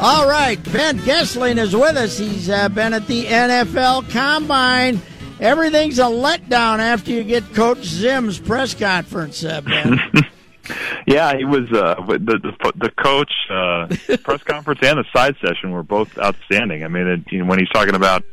All right, Ben Goessling is with us. He's uh, been at the NFL Combine. Everything's a letdown after you get Coach Zim's press conference, uh, Ben. yeah, he was uh, the the, the coach uh, press conference and the side session were both outstanding. I mean, it, you know, when he's talking about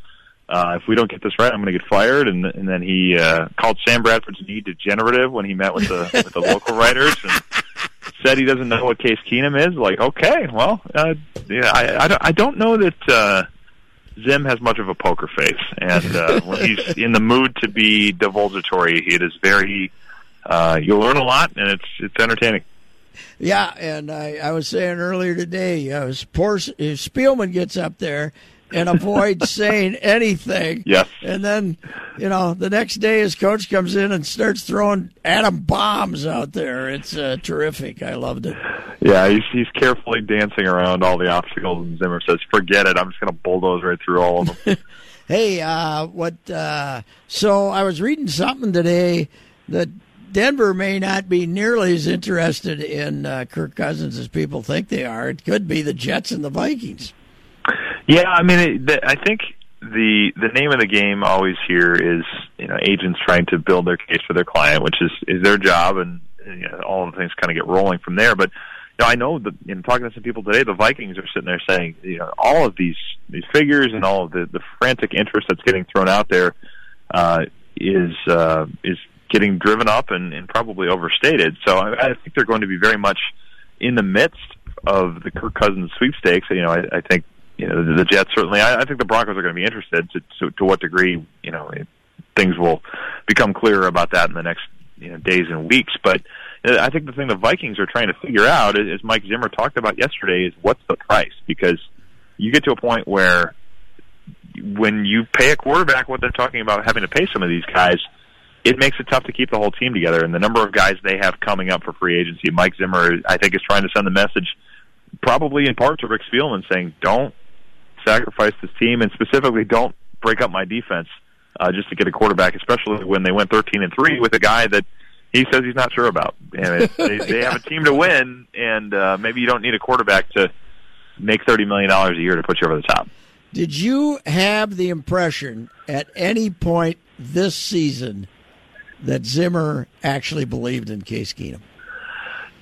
uh, if we don't get this right, I'm going to get fired, and and then he uh, called Sam Bradford's knee degenerative when he met with the with the local writers and said he doesn't know what Case Keenum is. Like, okay, well, uh, yeah, I, I, don't, I don't know that uh, Zim has much of a poker face, and uh, when he's in the mood to be divulgatory, it is very. Uh, you'll learn a lot, and it's it's entertaining. Yeah, and I, I was saying earlier today, uh, poor Spielman gets up there and avoid saying anything. Yes. And then, you know, the next day his coach comes in and starts throwing atom bombs out there. It's uh, terrific. I loved it. Yeah, he's he's carefully dancing around all the obstacles, and Zimmer says, "Forget it. I'm just going to bulldoze right through all of them." hey, uh, what? Uh, so I was reading something today that Denver may not be nearly as interested in uh, Kirk Cousins as people think they are. It could be the Jets and the Vikings. Yeah, I mean, it, the, I think the the name of the game always here is you know agents trying to build their case for their client, which is is their job, and you know, all of the things kind of get rolling from there. But you know, I know that in talking to some people today, the Vikings are sitting there saying, you know, all of these these figures and all of the the frantic interest that's getting thrown out there uh, is uh, is getting driven up and, and probably overstated. So I, I think they're going to be very much in the midst of the Kirk Cousins sweepstakes. You know, I, I think you know the, the Jets certainly. I, I think the Broncos are going to be interested. To, to to what degree, you know, things will become clearer about that in the next you know days and weeks. But uh, I think the thing the Vikings are trying to figure out, as Mike Zimmer talked about yesterday, is what's the price because you get to a point where when you pay a quarterback what they're talking about having to pay some of these guys, it makes it tough to keep the whole team together. And the number of guys they have coming up for free agency, Mike Zimmer, I think, is trying to send the message, probably in part to Rick Spielman, saying, "Don't sacrifice this team, and specifically don't break up my defense uh, just to get a quarterback, especially when they went 13 and three with a guy that he says he's not sure about. And it, they, they have a team to win, and uh, maybe you don't need a quarterback to make 30 million dollars a year to put you over the top. Did you have the impression at any point this season that Zimmer actually believed in Case Keenum?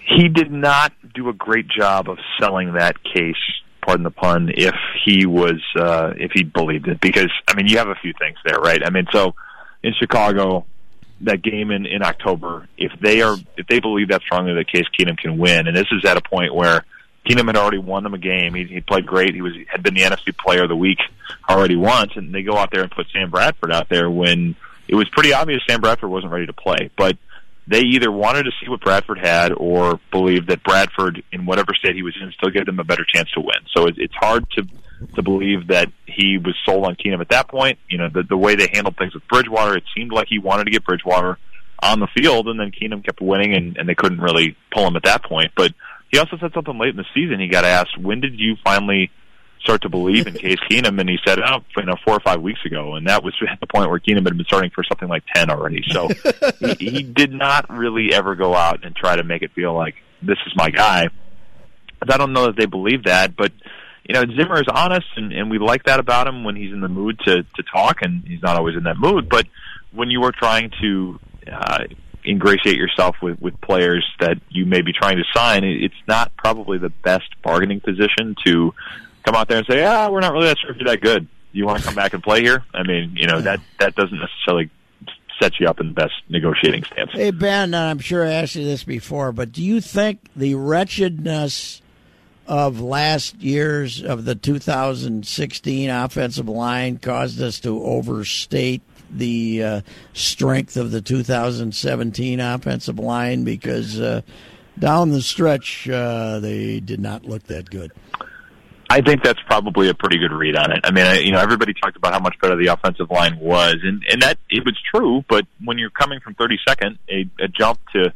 He did not do a great job of selling that case pardon the pun, if he was uh, if he believed it. Because I mean, you have a few things there, right? I mean, so in Chicago, that game in in October, if they are if they believe that strongly that Case Keenum can win, and this is at a point where Keenum had already won them a game. He, he played great. He was had been the NFC Player of the Week already once, and they go out there and put Sam Bradford out there when it was pretty obvious Sam Bradford wasn't ready to play, but they either wanted to see what Bradford had or believed that Bradford, in whatever state he was in, still gave them a better chance to win. So it, it's hard to to believe that he was sold on Keenum at that point. You know, the, the way they handled things with Bridgewater, it seemed like he wanted to get Bridgewater on the field, and then Keenum kept winning, and, and they couldn't really pull him at that point. But he also said something late in the season. He got asked, "When did you finally?" Start to believe in Case Keenum, and he said, "Oh, you know, four or five weeks ago," and that was at the point where Keenum had been starting for something like ten already. So he, he did not really ever go out and try to make it feel like this is my guy. I don't know that they believe that, but you know, Zimmer is honest, and, and we like that about him when he's in the mood to to talk, and he's not always in that mood. But when you are trying to uh, ingratiate yourself with with players that you may be trying to sign, it's not probably the best bargaining position to come out there and say, ah, we're not really that sure if you're that good. You want to come back and play here? I mean, you know that that doesn't necessarily set you up in the best negotiating stance. Hey Ben, I'm sure I asked you this before, but do you think the wretchedness of last year's of the 2016 offensive line caused us to overstate the uh, strength of the 2017 offensive line because uh, down the stretch uh, they did not look that good. I think that's probably a pretty good read on it. I mean, I, you know, everybody talked about how much better the offensive line was, and and that it was true. But when you're coming from 32nd, a, a jump to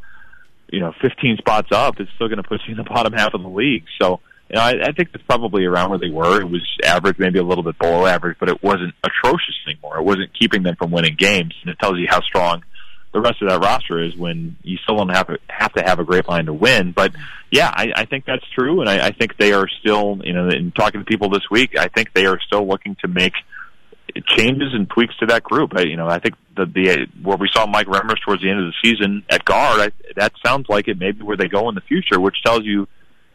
you know 15 spots up is still going to put you in the bottom half of the league. So you know, I, I think that's probably around where they were. It was average, maybe a little bit below average, but it wasn't atrocious anymore. It wasn't keeping them from winning games, and it tells you how strong the rest of that roster is when you still don't have have to have a great line to win. But yeah, I, I think that's true, and I, I think they are still, you know, in talking to people this week, I think they are still looking to make changes and tweaks to that group. I, you know, I think the the where we saw Mike Remmers towards the end of the season at guard, I, that sounds like it may be where they go in the future, which tells you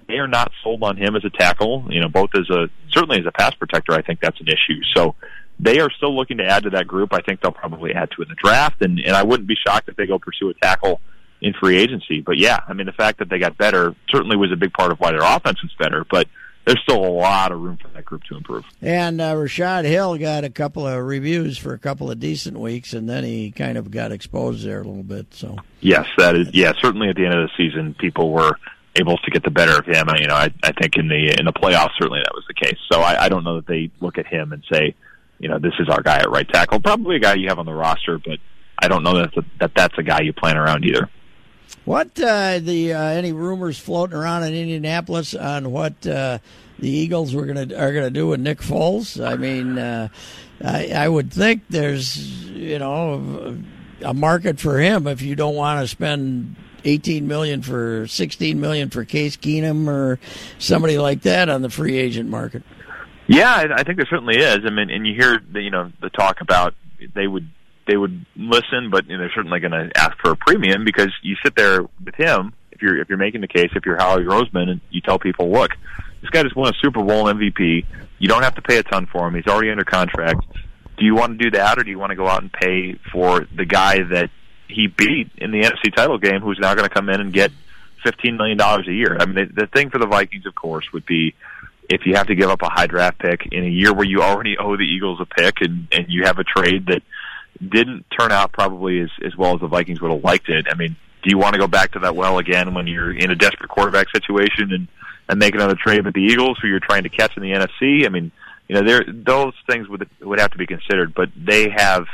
they are not sold on him as a tackle. You know, both as a certainly as a pass protector, I think that's an issue. So they are still looking to add to that group. I think they'll probably add to it in the draft, and and I wouldn't be shocked if they go pursue a tackle in free agency. But yeah, I mean the fact that they got better certainly was a big part of why their offense was better, but. There's still a lot of room for that group to improve. And uh, Rashod Hill got a couple of reviews for a couple of decent weeks, and then he kind of got exposed there a little bit. So yes, that is yeah. Certainly at the end of the season, people were able to get the better of him. You know, I, I think in the in the playoffs certainly that was the case. So I, I don't know that they look at him and say, you know, this is our guy at right tackle. Probably a guy you have on the roster, but I don't know that that's a, that that's a guy you plan around either. What uh, the uh, any rumors floating around in Indianapolis on what uh, the Eagles were gonna are gonna do with Nick Foles? I mean, uh, I, I would think there's you know a market for him if you don't want to spend 18 million for 16 million for Case Keenum or somebody like that on the free agent market. Yeah, I think there certainly is. I mean, and you hear the, you know the talk about they would they would listen, but you know, they're certainly going to ask for a premium because you sit there with him. If you're if you're making the case, if you're Howie Roseman, and you tell people, look, this guy just won a Super Bowl MVP. You don't have to pay a ton for him. He's already under contract. Do you want to do that, or do you want to go out and pay for the guy that he beat in the NFC title game, who's now going to come in and get fifteen million dollars a year. I mean, the, the thing for the Vikings, of course, would be if you have to give up a high draft pick in a year where you already owe the Eagles a pick, and and you have a trade that didn't turn out probably as as well as the Vikings would have liked it. I mean, do you want to go back to that well again when you're in a desperate quarterback situation and and make another trade with the Eagles, who you're trying to catch in the NFC? I mean, you know, there those things would would have to be considered, but they have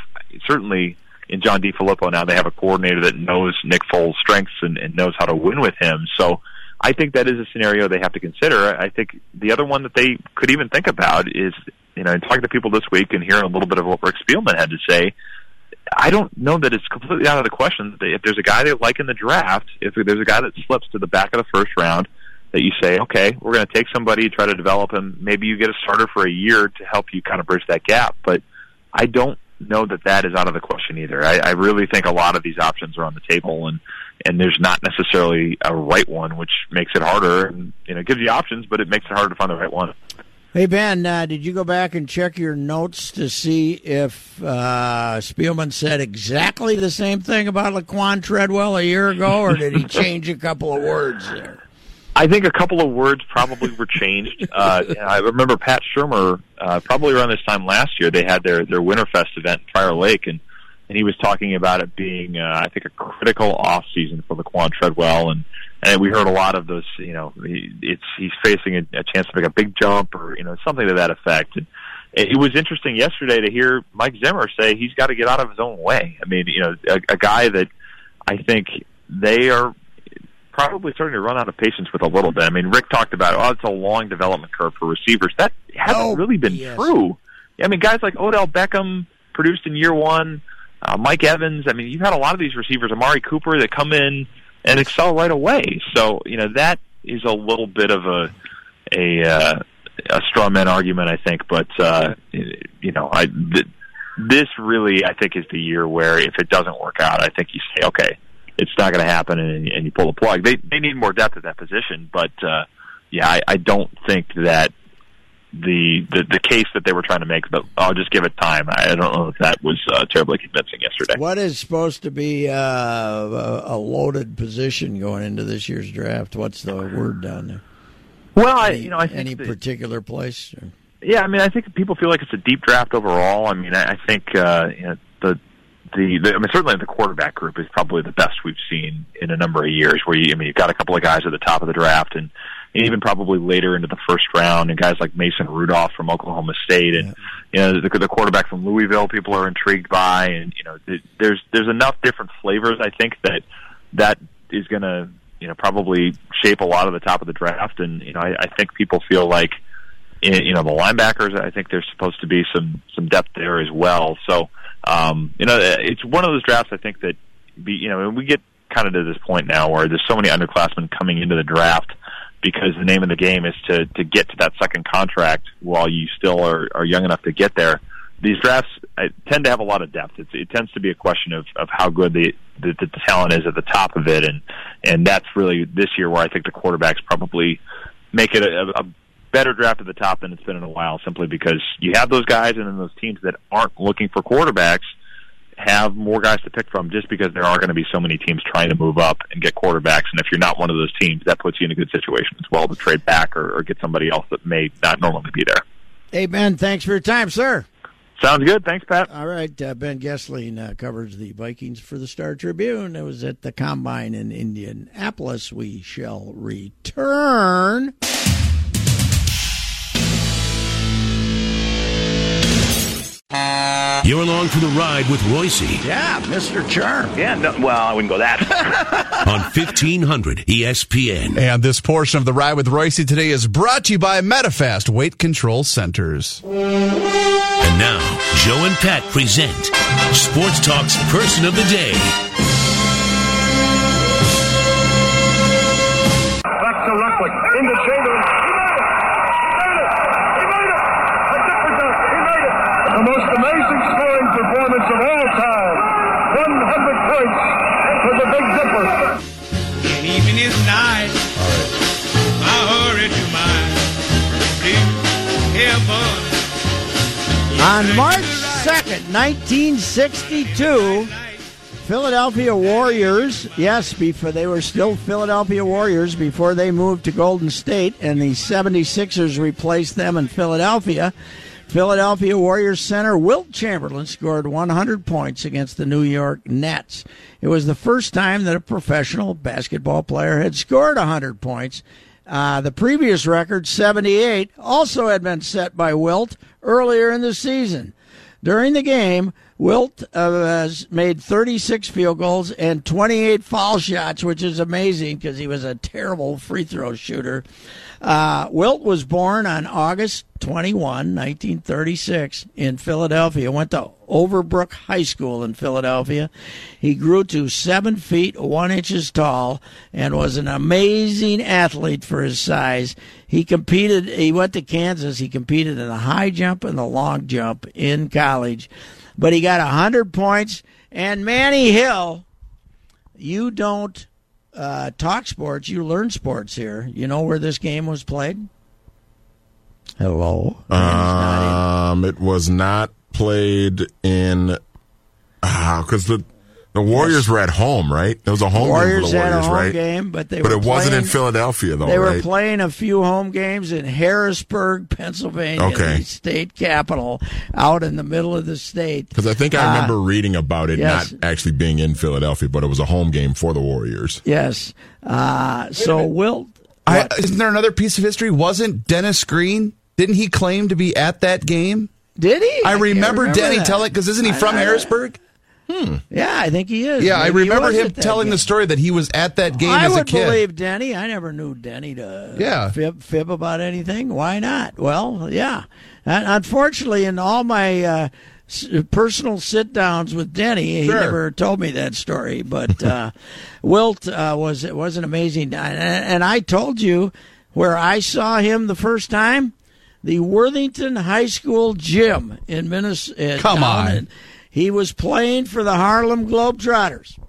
certainly in John DeFilippo now they have a coordinator that knows Nick Foles' strengths and, and knows how to win with him. So I think that is a scenario they have to consider. I think the other one that they could even think about is, you know, in talking to people this week and hearing a little bit of what Rick Spielman had to say. I don't know that it's completely out of the question that if there's a guy they like in the draft, if there's a guy that slips to the back of the first round, that you say, okay, we're going to take somebody, try to develop him. Maybe you get a starter for a year to help you kind of bridge that gap. But I don't know that that is out of the question either. I, I really think a lot of these options are on the table, and and there's not necessarily a right one, which makes it harder. And you know, it gives you options, but it makes it harder to find the right one. Hey Ben, uh, did you go back and check your notes to see if uh, Spielman said exactly the same thing about Laquan Treadwell a year ago, or did he change a couple of words there? I think a couple of words probably were changed. Uh, I remember Pat Shurmur, uh, probably around this time last year, they had their their Winterfest event in Prior Lake, and and he was talking about it being, uh, I think, a critical off season for Laquan Treadwell, and and we heard a lot of those. You know, he, it's he's facing a, a chance to make a big jump, or you know, something to that effect. And it, it was interesting yesterday to hear Mike Zimmer say he's got to get out of his own way. I mean, you know, a, a guy that I think they are probably starting to run out of patience with a little bit. I mean, Rick talked about, oh, it's a long development curve for receivers. That hasn't oh, really been yes. true. I mean, guys like Odell Beckham produced in year one, uh, Mike Evans. I mean, you've had a lot of these receivers, Amari Cooper, that come in and excel right away. So, you know, that is a little bit of a a uh, a straw man argument, I think. But uh, you know, I th- this really, I think, is the year where if it doesn't work out, I think you say, okay, it's not going to happen, and, and you pull the plug. They they need more depth at that position, but uh, yeah, I, I don't think that the, the the case that they were trying to make, but I'll just give it time. I don't know if that was uh, terribly convincing yesterday. What is supposed to be uh, a loaded position going into this year's draft? What's the word down there? Well, any, I you know I think any that, particular place. Yeah, I mean, I think people feel like it's a deep draft overall. I mean, I, I think uh, you know, the, the the I mean, certainly the quarterback group is probably the best we've seen in a number of years. Where you, I mean, you've got a couple of guys at the top of the draft and even probably later into the first round, and guys like Mason Rudolph from Oklahoma State, and you know the, the quarterback from Louisville, people are intrigued by, and you know there's there's enough different flavors. I think that that is going to you know probably shape a lot of the top of the draft, and you know I, I think people feel like eh, you know the linebackers. I think there's supposed to be some some depth there as well. So um, you know it's one of those drafts I think that be you know we get kind of to this point now where there's so many underclassmen coming into the draft because the name of the game is to to get to that second contract while you still are are young enough to get there. These drafts uh, tend to have a lot of depth. It's, it tends to be a question of of how good the, the the talent is at the top of it, and and that's really this year where I think the quarterbacks probably make it a, a better draft at the top than it's been in a while, simply because you have those guys, and then those teams that aren't looking for quarterbacks have more guys to pick from just because there are going to be so many teams trying to move up and get quarterbacks. And if you're not one of those teams, that puts you in a good situation as well to trade back or, or get somebody else that may not normally be there. Hey, Ben, thanks for your time, sir. Sounds good. Thanks, Pat. All right. Uh, ben Goessling uh, covers the Vikings for the Star Tribune. It was at the Combine in Indianapolis. We shall return. You're along for the ride with Royce. Yeah, Mr. Charm. Yeah, no, well, I wouldn't go that on 1500 ESPN. And this portion of the ride with Royce today is brought to you by MetaFast Weight Control Centers. And now, Joe and Pat present Sports Talk's Person of the Day. I to my heaven. On March 2nd, 1962, Philadelphia Warriors, yes, before they were still Philadelphia Warriors before they moved to Golden State, and the 76ers replaced them in Philadelphia. Philadelphia Warriors center Wilt Chamberlain scored 100 points against the New York Nets. It was the first time that a professional basketball player had scored 100 points. Uh, the previous record, 78, also had been set by Wilt earlier in the season. During the game, Wilt uh, has made 36 field goals and 28 foul shots, which is amazing because he was a terrible free throw shooter. Uh, Wilt was born on August 21, 1936, in Philadelphia. Went to Overbrook High School in Philadelphia. He grew to seven feet one inches tall and was an amazing athlete for his size. He competed. He went to Kansas. He competed in the high jump and the long jump in college, but he got hundred points. And Manny Hill, you don't uh, talk sports, you learn sports here. You know where this game was played? Hello. Um, it was not played in because uh, the the Warriors yes. were at home, right? It was a home Warriors game for the Warriors, had a home right? game, but they but it playing, wasn't in Philadelphia though. They were right? playing a few home games in Harrisburg, Pennsylvania, okay. the state capital, out in the middle of the state. Because I think I remember uh, reading about it yes. not actually being in Philadelphia, but it was a home game for the Warriors. Yes. Uh, so Wilt, I, isn't there another piece of history? Wasn't Dennis Green? Didn't he claim to be at that game? Did he? I, I remember, remember Denny that. telling because isn't he from I, I, Harrisburg? Hmm. Yeah, I think he is. Yeah, Maybe I remember him telling game. the story that he was at that game I as would a kid. believe Denny. I never knew Denny to yeah. fib, fib about anything. Why not? Well, yeah. And unfortunately, in all my uh, personal sit downs with Denny, sure. he never told me that story. But uh, Wilt uh, was was an amazing, and, and I told you where I saw him the first time the Worthington High School gym in Minnesota. Come on. He was playing for the Harlem Globetrotters.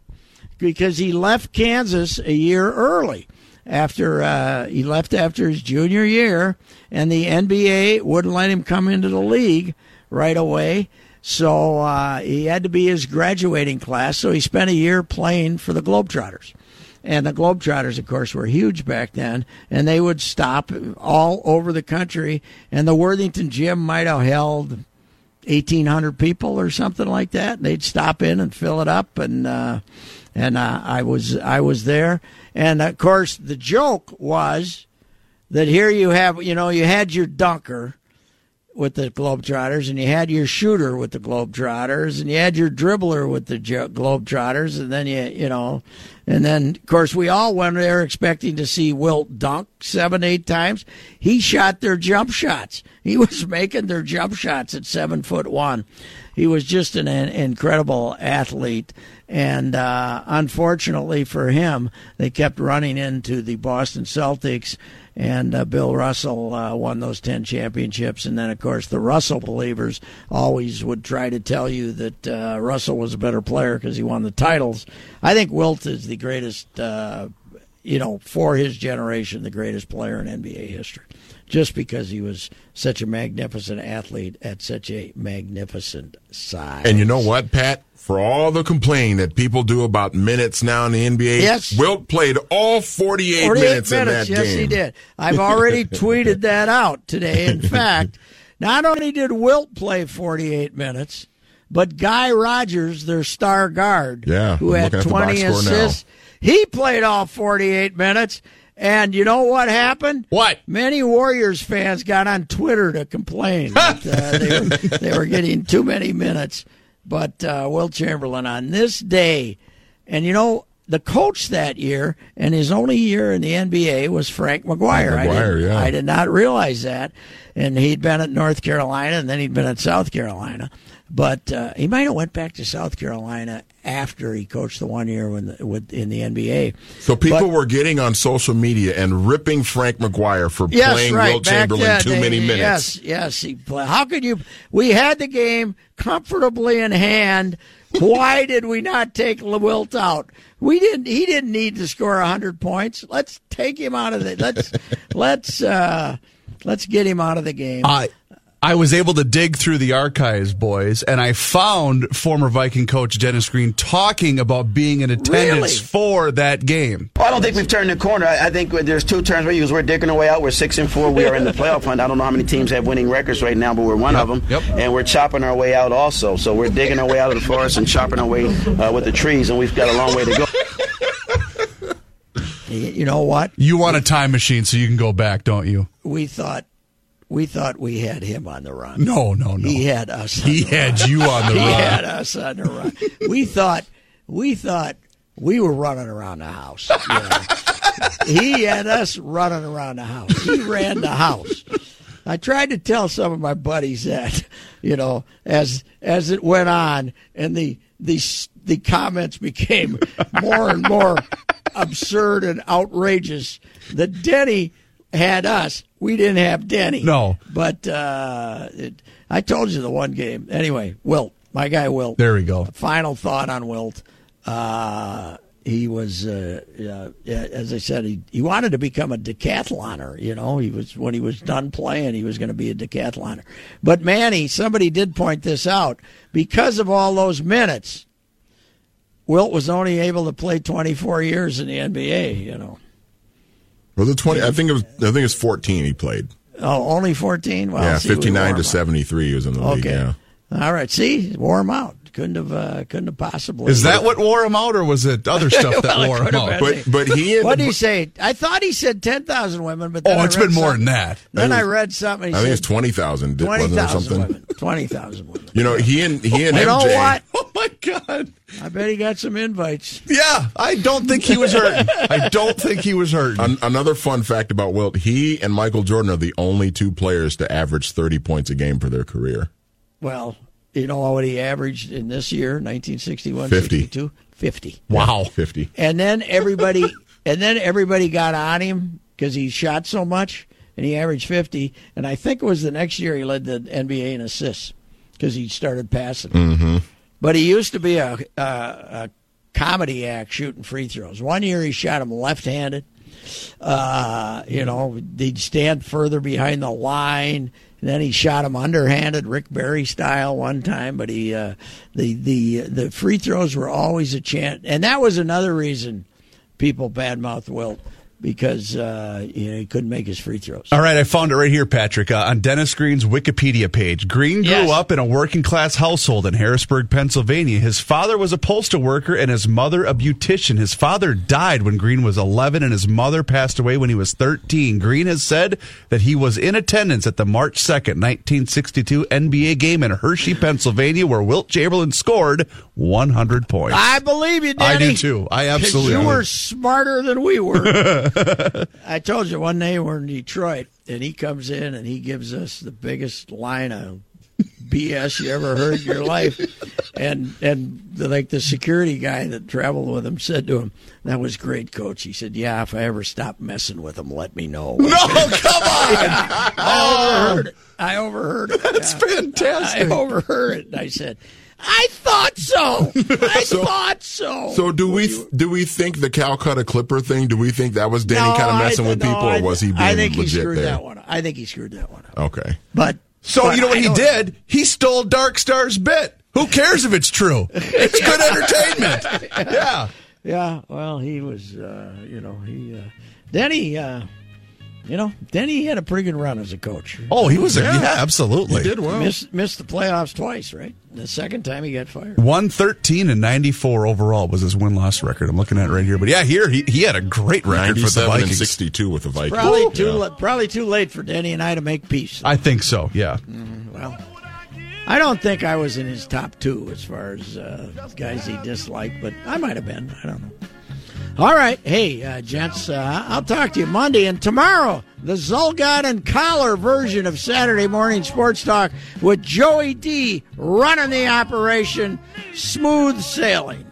because he left Kansas a year early after uh, he left after his junior year, and the NBA wouldn't let him come into the league right away. So uh, he had to be his graduating class. So he spent a year playing for the Globetrotters. And the Globetrotters, of course, were huge back then, and they would stop all over the country. And the Worthington Gym might have held 1,800 people or something like that. And they'd stop in and fill it up, and uh, and uh, I was I was there. And of course, the joke was that here you have, you know, you had your dunker with the Globetrotters, and you had your shooter with the Globetrotters, and you had your dribbler with the Globetrotters, and then you, you know, and then of course we all went there expecting to see Wilt dunk seven, eight times. He shot their jump shots. He was making their jump shots at seven foot one. He was just an, an incredible athlete, and uh, unfortunately for him, they kept running into the Boston Celtics and uh, Bill Russell uh, won those 10 championships. And then, of course, the Russell believers always would try to tell you that uh, Russell was a better player because he won the titles. I think Wilt is the greatest, uh, you know, for his generation, the greatest player in NBA history, just because he was such a magnificent athlete at such a magnificent size. And you know what, Pat? for all the complaining that people do about minutes now in the NBA, yes. Wilt played all 48, 48 minutes, minutes, in that yes, game. he did. I've already tweeted that out today. In fact, not only did Wilt play 48 minutes, but Guy Rodgers, their star guard, yeah, who had 20 assists, he played all 48 minutes. And you know what happened? What? Many Warriors fans got on Twitter to complain that uh, they, were, they were getting too many minutes. But uh, Wilt Chamberlain on this day, and you know the coach that year and his only year in the NBA was Frank McGuire. McGuire I, did, yeah. I did not realize that, and he'd been at North Carolina and then he'd been at South Carolina. But uh, he might have went back to South Carolina after he coached the one year when the, with, in the NBA. So people But- were getting on social media and ripping Frank McGuire for Yes, playing right. Wilt Back Chamberlain then, too they- many minutes. Yes, yes. He play. How could you? We had the game comfortably in hand. Why did we not take Wilt out? We didn't. He didn't need to score hundred points. Let's take him out of the. Let's let's uh, let's get him out of the game. I I was able to dig through the archives, boys, and I found former Viking coach Dennis Green talking about being in attendance Really? for that game. Well, I don't think we've turned the corner. I, I think there's two turns where use. We're digging our way out. We're six and four. We are in the playoff hunt. I don't know how many teams have winning records right now, but we're one of them. yep. And we're chopping our way out also. So we're digging our way out of the forest and chopping our way uh, with the trees, and we've got a long way to go. You know what? You want a time machine so you can go back, don't you? We thought we thought we had him on the run. No, no, no. He had us. on He had run. you on the he run. He had us on the run. We thought we thought we were running around the house. you know. he had us running around the house. He ran the house. I tried to tell some of my buddies that, you know, as as it went on, and the the the comments became more and more absurd and outrageous. That Denny had us, we didn't have Denny. No. but uh, it, I told you the one game. Anyway, Wilt, my guy Wilt. There we go. Final thought on Wilt. Uh, he was, uh, uh, as I said, he, he wanted to become a decathloner. You know, he was when he was done playing, he was going to be a decathloner. But Manny, somebody did point this out because of all those minutes. Wilt was only able to play 24 years in the NBA. You know, Was it twenty? I think it was. I think it's fourteen. He played. oh, only 14. Well, yeah, fifty nine to seventy three. He was in the league. Okay. Yeah. All right. See, wore him out. Couldn't have. Uh, couldn't have possibly. Is that what wore him out, or was it other stuff that Well, it wore him out? But but he. What did he say? I thought he said ten thousand women, but then Oh, it's been more than that. Then I I read something. He I think it's twenty thousand. twenty Wasn't there thousand something? women. Twenty thousand women. You know, he and he and You know MJ. what? Oh my God! I bet he got some invites. Yeah, I don't think he was hurt. I don't think he was hurt. An- another fun fact about Wilt: he and Michael Jordan are the only two players to average thirty points a game for their career. Well, you know what he averaged in this year, 1961, 50. 62? 50. Wow. Fifty. And then everybody, and then everybody got on him because he shot so much, and he averaged 50. And I think it was the next year he led the NBA in assists because he started passing. Mm-hmm. But he used to be a, a, a comedy act shooting free throws. One year he shot them left-handed. Uh, you know, they'd stand further behind the line. And then he shot him underhanded, Rick Barry style, one time. But he, uh, the the the free throws were always a chance, and that was another reason people badmouth Wilt because uh, you know he couldn't make his free throws. All right, I found it right here, Patrick, uh, on Dennis Green's Wikipedia page. Green grew Yes. up in a working class household in Harrisburg, Pennsylvania. His father was a postal worker and his mother a beautician. His father died when Green was 11 and his mother passed away when he was 13. Green has said that he was in attendance at the March 2nd, 1962 NBA game in Hershey, Pennsylvania, where Wilt Chamberlain scored 100 points. I believe you, did. I do too. I absolutely You were smarter than we were. I told you one day we're in Detroit, and he comes in and he gives us the biggest line of BS you ever heard in your life. And and the, like the security guy that traveled with him said to him, "That was great, coach." He said, "Yeah, if I ever stop messing with him, let me know." No, come on! I overheard it. I overheard it. That's Yeah. fantastic. I overheard it. And I said, "I thought so. I So- thought so." So do we do we think the Calcutta Clipper thing? Do we think that was Danny No, kind of messing th- with no, people, I or was he th- being I think he screwed there? that one. up. I think he screwed that one up. Okay. But So but you know what I he don't- did? He stole Dark Star's bit. Who cares if it's true? It's good entertainment. Yeah. Yeah. Well, he was. Uh, you know, he. Uh, then he. Uh, you know, then he had a pretty good run as a coach. Oh, he was a yeah, absolutely. He did well. Missed missed the playoffs twice, right? The second time he got fired. 113 and 94 overall was his win loss record. I'm looking at it right here. But yeah, here he, he had a great record for the 97 and Vikings. 62 with the Vikings. Probably too Yeah. probably too late for Denny and I to make peace. I think so. Yeah. Well, I don't think I was in his top two as far as uh, guys he disliked, but I might have been. I don't know. All right. Hey, uh, gents, uh, I'll talk to you Monday and tomorrow. The Zulgad and Collar version of Saturday Morning Sports Talk with Joey D running the operation. Smooth sailing.